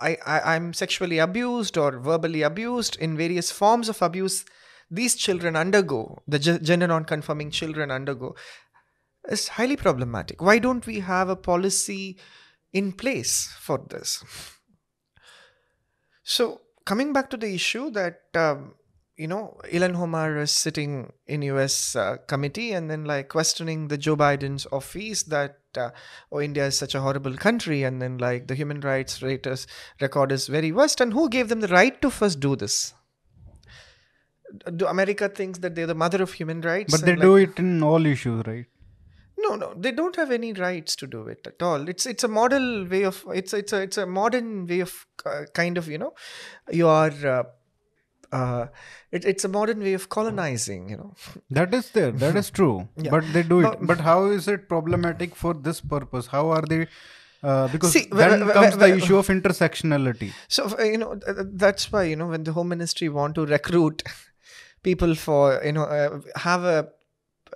I, I I'm sexually abused or verbally abused in various forms of abuse. These children undergo the gender non-conforming children undergo is highly problematic. Why don't we have a policy in place for this? So coming back to the issue that um, you know, Ilhan Omar is sitting in U.S. Uh, committee and then like questioning the Joe Biden's office that uh, oh India is such a horrible country and then like the human rights raters record is very worst and who gave them the right to first do this? Do America thinks that they're the mother of human rights? But they and, do it in all issues, right? No, no, they don't have any rights to do it at all. It's it's a model way of it's it's a it's a modern way of uh, kind of you know you are. Uh, it, it's a modern way of colonizing, you know. That is there. That is true. Yeah. But they do it. But- how is it problematic for this purpose? How are they? Uh, because See, then wh- wh- comes wh- the issue of intersectionality. So uh, you know th- th- that's why you know when the Home Ministry want to recruit people for you know uh, have a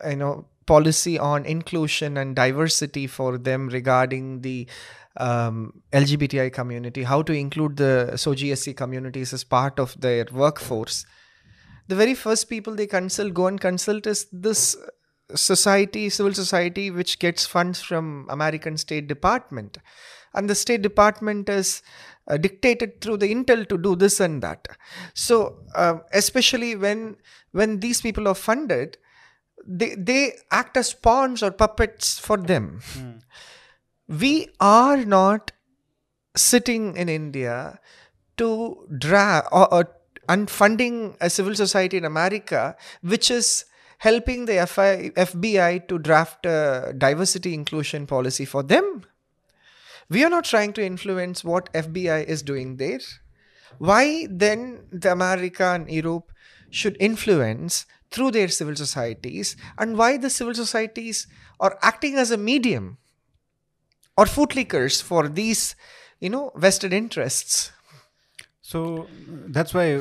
you know policy on inclusion and diversity for them regarding the um, LGBTI community, how to include the SOGIESC communities as part of their workforce. The very first people they consult, go and consult, is this society, civil society, which gets funds from American State Department, and the State Department is uh, dictated through the intel to do this and that. So, uh, especially when when these people are funded, they they act as pawns or puppets for them. We are not sitting in India to drag or, or and funding a civil society in America, which is helping the FI, FBI to draft a diversity inclusion policy for them. We are not trying to influence what FBI is doing there. Why then the America and Europe should influence through their civil societies and why the civil societies are acting as a medium or footlickers for these, you know, vested interests. So that's why,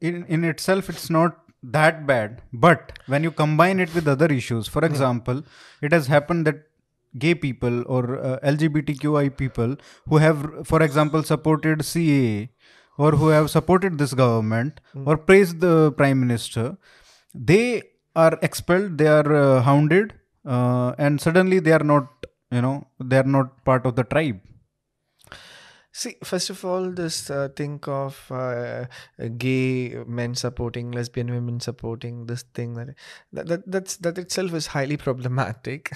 in in itself, it's not that bad. But when you combine it with other issues, for example, it has happened that gay people or uh, LGBTQI people who have, for example, supported CAA or who have supported this government or praised the prime minister, they are expelled, they are uh, hounded, uh, and suddenly they are not, you know, they are not part of the tribe. See, first of all, this uh, think of uh, gay men supporting lesbian women supporting this thing that, that that that's that itself is highly problematic.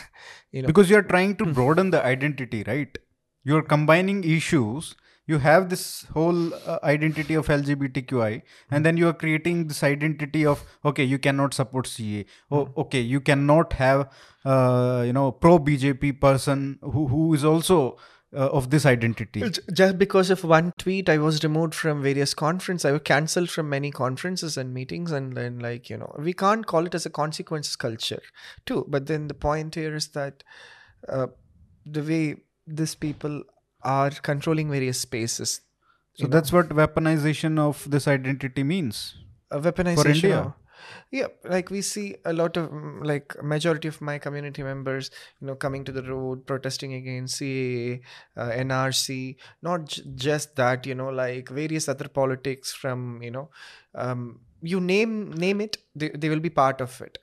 You know, because you're trying to broaden the identity right you're combining issues you have this whole uh, identity of lgbtqi and then you are creating this identity of okay you cannot support ca oh okay you cannot have uh, you know pro bjp person who who is also uh, of this identity just because of one tweet, I was removed from various conferences. I was cancelled from many conferences and meetings, and then like you know, we can't call it as a consequences culture, too. But then the point here is that uh, the way these people are controlling various spaces, so that's what weaponization of this identity means a weaponization. India. of- yeah, like we see a lot of mm, like majority of my community members, you know, coming to the road protesting against CAA, uh, NRC. Not j- just that, you know, like various other politics from you know, um, you name name it, they, they will be part of it.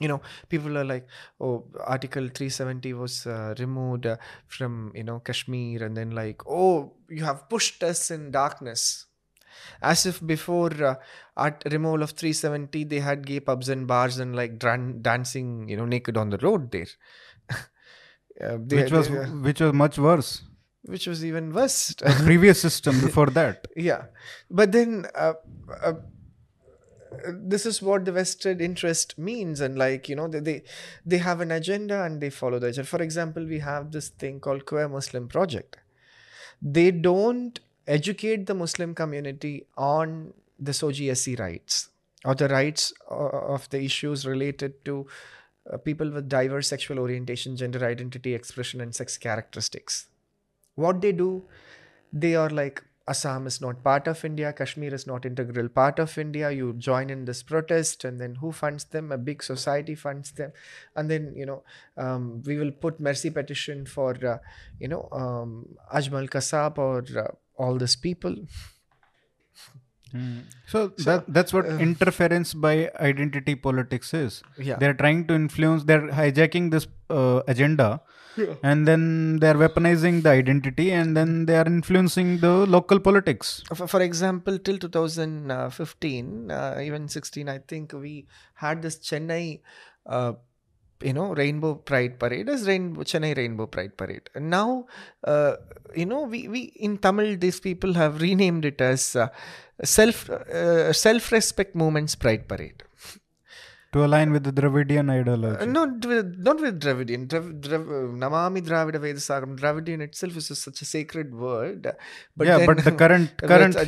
You know people are like oh article 370 was uh, removed uh, from you know kashmir and then like oh you have pushed us in darkness as if before uh, art removal of 370 they had gay pubs and bars and like dran- dancing you know naked on the road there Uh, they- which was they- which was much worse. which was even worse The previous system before that. yeah but then uh, uh, this is what the vested interest means. And like you know they, they they have an agenda and they follow the agenda. For example we have this thing called queer muslim project. They don't educate the muslim community on the SOGIESC rights or the rights uh, of the issues related to uh, people with diverse sexual orientation gender identity expression and sex characteristics. What they do they are like assam is not part of india kashmir is not integral part of india. You join in this protest and then who funds them? A big society funds them. And then you know um, we will put mercy petition for uh, you know um, ajmal kasab or uh, all these people. So, that that's what interference by identity politics is. yeah. They're trying to influence. They're hijacking this uh, and then they're weaponizing the identity, and then they are influencing the local politics. for, for example till 2015 uh, even 16 i think we had this chennai uh, you know rainbow pride parade. As rainbow chennai rainbow pride parade. And now uh, you know we, we in tamil these people have renamed it as uh, self uh, self respect movements pride parade To align with the Dravidian ideology. Uh, not with not with Dravidian. Drav, Drav, uh, Namami Dravida Vedasagam. Dravidian itself is such a sacred word. But yeah, then, but the current current uh,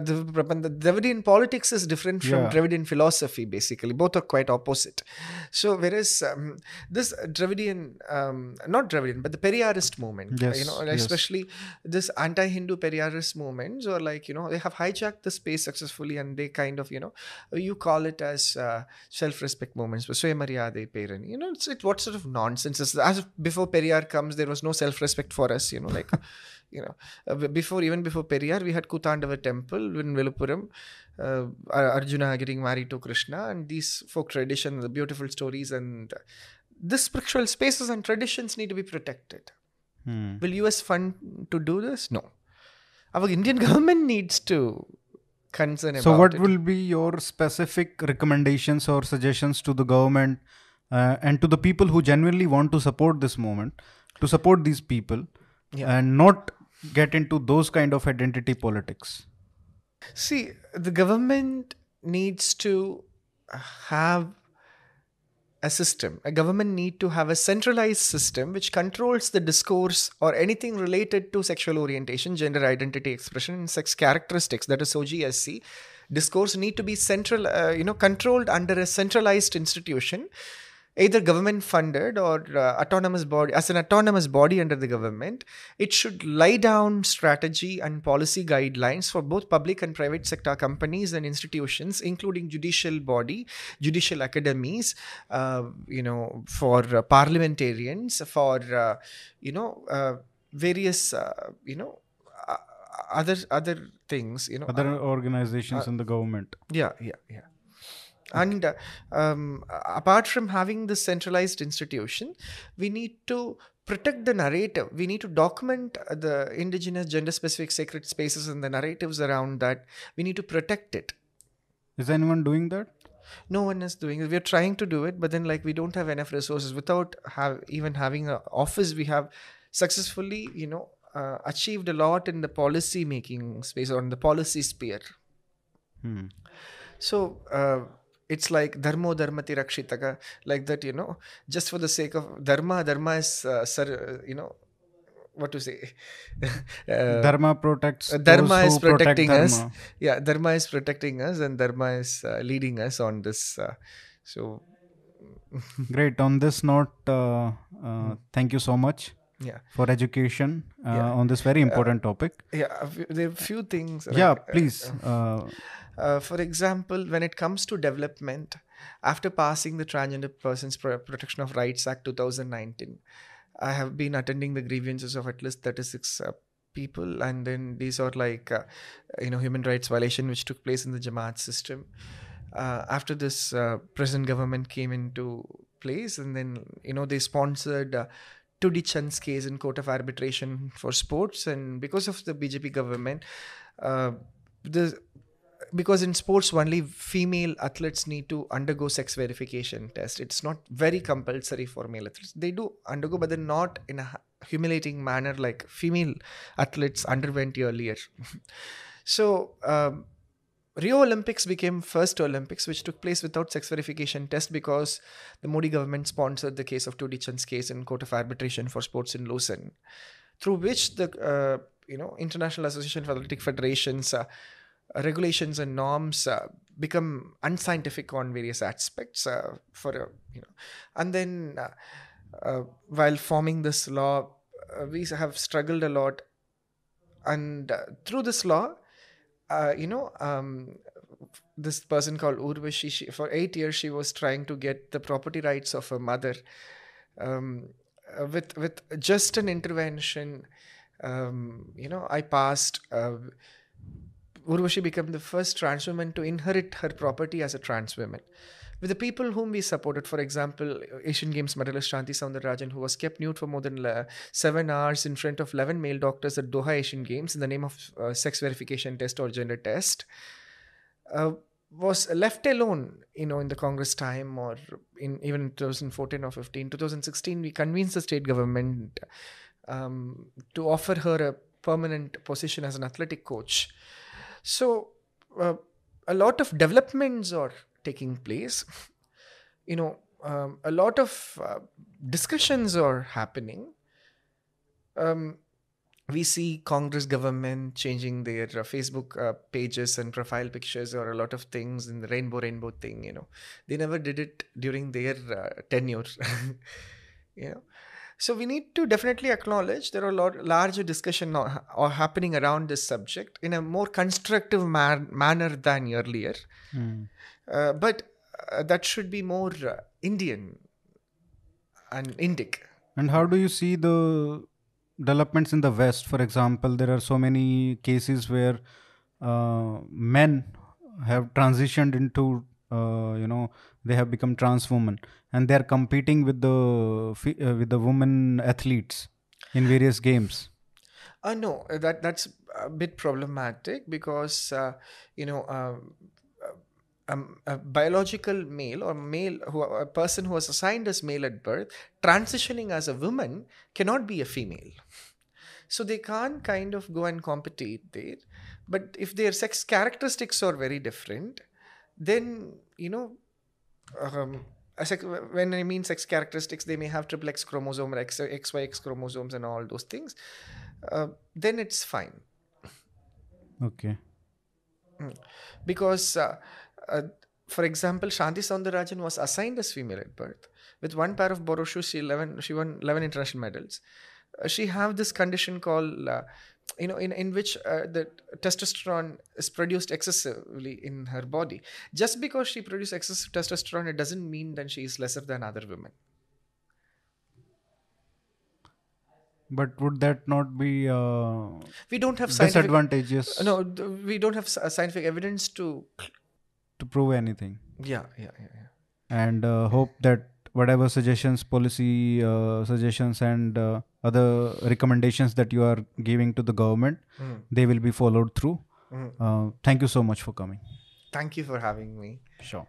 the Dravidian politics is different from Yeah. Dravidian philosophy, basically. Both are quite opposite. So, whereas um, this Dravidian, um, not Dravidian, but the Periyarist movement, uh, you Yes, know, yes. especially this anti Hindu Periyarist movements, or like, you know, they have hijacked the space successfully and they kind of, you know, you call it as uh, self-respect movements, but Swayamaryade Peran. You know, it's it, what sort of nonsense is as before Periyar comes, there was no self-respect for us. You know, like you know, uh, before even before Periyar, we had Koothandavar Temple in Villupuram, uh, Arjuna getting married to Krishna, and these folk traditions, the beautiful stories, and uh, this spiritual spaces and traditions need to be protected. Hmm. Will US fund to do this? No. Our Indian government needs to concern So, what it. will be your specific recommendations or suggestions to the government uh, and to the people who genuinely want to support this movement, to support these people, Yeah. and not get into those kind of identity politics? See, the government needs to have a system. A government need to have a centralized system which controls the discourse or anything related to sexual orientation, gender identity expression, and sex characteristics. That is SOGIESC. Discourse need to be central, uh, you know, controlled under a centralized institution, either government funded or uh, autonomous body. As an autonomous body under the government, it should lay down strategy and policy guidelines for both public and private sector companies and institutions, including judicial body, judicial academies, uh, you know, for uh, parliamentarians, for uh, you know, uh, various, uh, you know, uh, other other things, you know, Other organizations in the government. yeah, yeah, yeah. And uh, um, apart from having this centralized institution, we need to protect the narrative. We need to document uh, the indigenous gender specific sacred spaces and the narratives around that. We need to protect it. Is anyone doing that? No one is doing it. We're trying to do it, but then like we don't have enough resources. Without have even having an office, we have successfully, you know, uh, achieved a lot in the policy making space or in the policy sphere. Hmm. So uh, it's like dharmo dharmati rakshitaka, like that, you know, just for the sake of dharma, dharma is, uh, sir, you know, what to say? uh, Dharma protects. uh, dharma is who protect protecting us. Yeah, dharma is protecting us, and dharma is uh, leading us on this. Uh, so, Great. On this note, uh, uh, thank you so much yeah, for education uh, Yeah. on this very important topic. yeah, a few- there are few things. Yeah, like, uh, please. Uh, for example, when it comes to development, after passing the Transgender Persons Protection of Rights Act 2019, I have been attending the grievances of at least 36 uh, people, and then these are like, uh, you know, human rights violation which took place in the Jamaat system. uh, after this uh, present government came into place, and then you know they sponsored. Uh, Dutee case in court of arbitration for sports, and because of the BJP government, uh, the because in sports only female athletes need to undergo sex verification test. It's not very compulsory for male athletes. They do undergo, but they're not in a humiliating manner like female athletes underwent earlier. so um, Rio Olympics became first Olympics which took place without sex verification test because the Modi government sponsored the case of Dutee Chand's case in Court of Arbitration for Sports in Lausanne, through which the uh, you know International Association of Athletic Federations uh, regulations and norms uh, become unscientific on various aspects uh, for a, you know, and then uh, uh while forming this law, uh, we have struggled a lot, and through this law uh, you know, um, this person called Urvashi, she, for eight years she was trying to get the property rights of her mother. Um, uh, with with just an intervention, um, you know, I passed. Urvashi became the first trans woman to inherit her property as a trans woman with the people whom we supported. For example, Asian Games medalist Shanti Soundararajan, who was kept nude for more than uh, seven hours in front of 11 male doctors at Doha Asian Games in the name of uh, sex verification test or gender test. Uh, was left alone, you know, in the Congress time or in even 2014 or 15. 2016, we convinced the state government um, to offer her a permanent position as an athletic coach. So, uh, a lot of developments are taking place. You know um, a lot of uh, discussions are happening. Um, we see congress government changing their uh, facebook uh, pages and profile pictures or a lot of things in the rainbow rainbow thing you know. They never did it during their uh, tenure. You know so we need to definitely acknowledge there are a lot larger discussion or happening around this subject in a more constructive man- manner than earlier. Mm. Uh, but uh, that should be more uh, Indian and Indic. And how do you see the developments in the West? For example, there are so many cases where uh, men have transitioned into uh, you know they have become trans women. And they are competing with the uh, with the women athletes in various games. Uh, no that that's a bit problematic because uh, you know um, um, a biological male or male who a person who was assigned as male at birth transitioning as a woman cannot be a female. So they can't kind of go and compete there. But if their sex characteristics are very different then you know um, when I mean sex characteristics, they may have triple X chromosome or X, XYX chromosomes and all those things. Uh, then it's fine. Okay. Mm. Because, uh, uh, for example, Shanti Soundararajan was assigned as female at birth. With one pair of borrow shoes, she, 11, she won 11 international medals. Uh, she have this condition called uh, you know in, in which uh, the testosterone is produced excessively in her body. Just because she produces excessive testosterone it doesn't mean that she is lesser than other women. But would that not be uh, we don't have disadvantages no we don't have scientific evidence to to prove anything? Yeah yeah yeah, yeah. and uh, hope that whatever suggestions policy uh, suggestions and uh, other recommendations that you are giving to the government mm. they will be followed through mm. uh, thank you so much for coming thank you for having me sure